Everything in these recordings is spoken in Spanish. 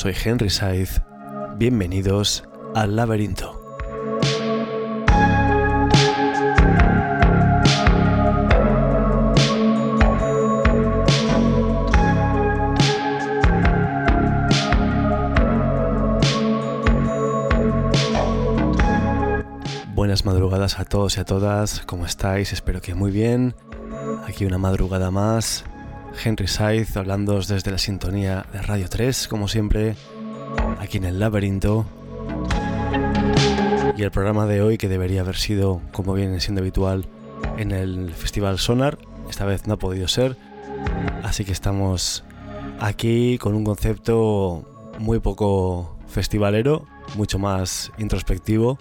Soy Henry Saiz. Bienvenidos al laberinto. Buenas madrugadas a todos y a todas, ¿cómo estáis? Espero que muy bien. Aquí una madrugada más Henry Saiz hablando desde la sintonía de Radio 3, como siempre, aquí en el laberinto. Y el programa de hoy, que debería haber sido, como viene siendo habitual, en el Festival Sonar, esta vez no ha podido ser. Así que estamos aquí con un concepto muy poco festivalero, mucho más introspectivo.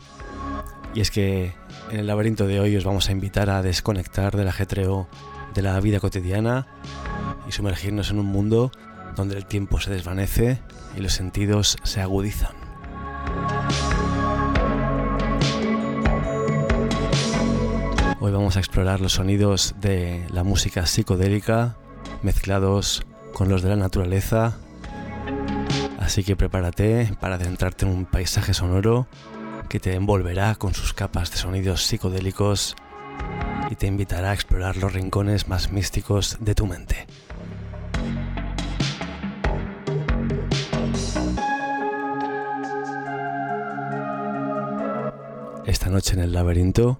Y es que en el laberinto de hoy os vamos a invitar a desconectar del ajetreo de la vida cotidiana y sumergirnos en un mundo donde el tiempo se desvanece y los sentidos se agudizan. Hoy vamos a explorar los sonidos de la música psicodélica mezclados con los de la naturaleza. Así que prepárate para adentrarte en un paisaje sonoro que te envolverá con sus capas de sonidos psicodélicos y te invitará a explorar los rincones más místicos de tu mente. Esta noche en el laberinto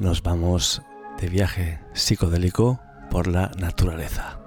nos vamos de viaje psicodélico por la naturaleza.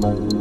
Bye.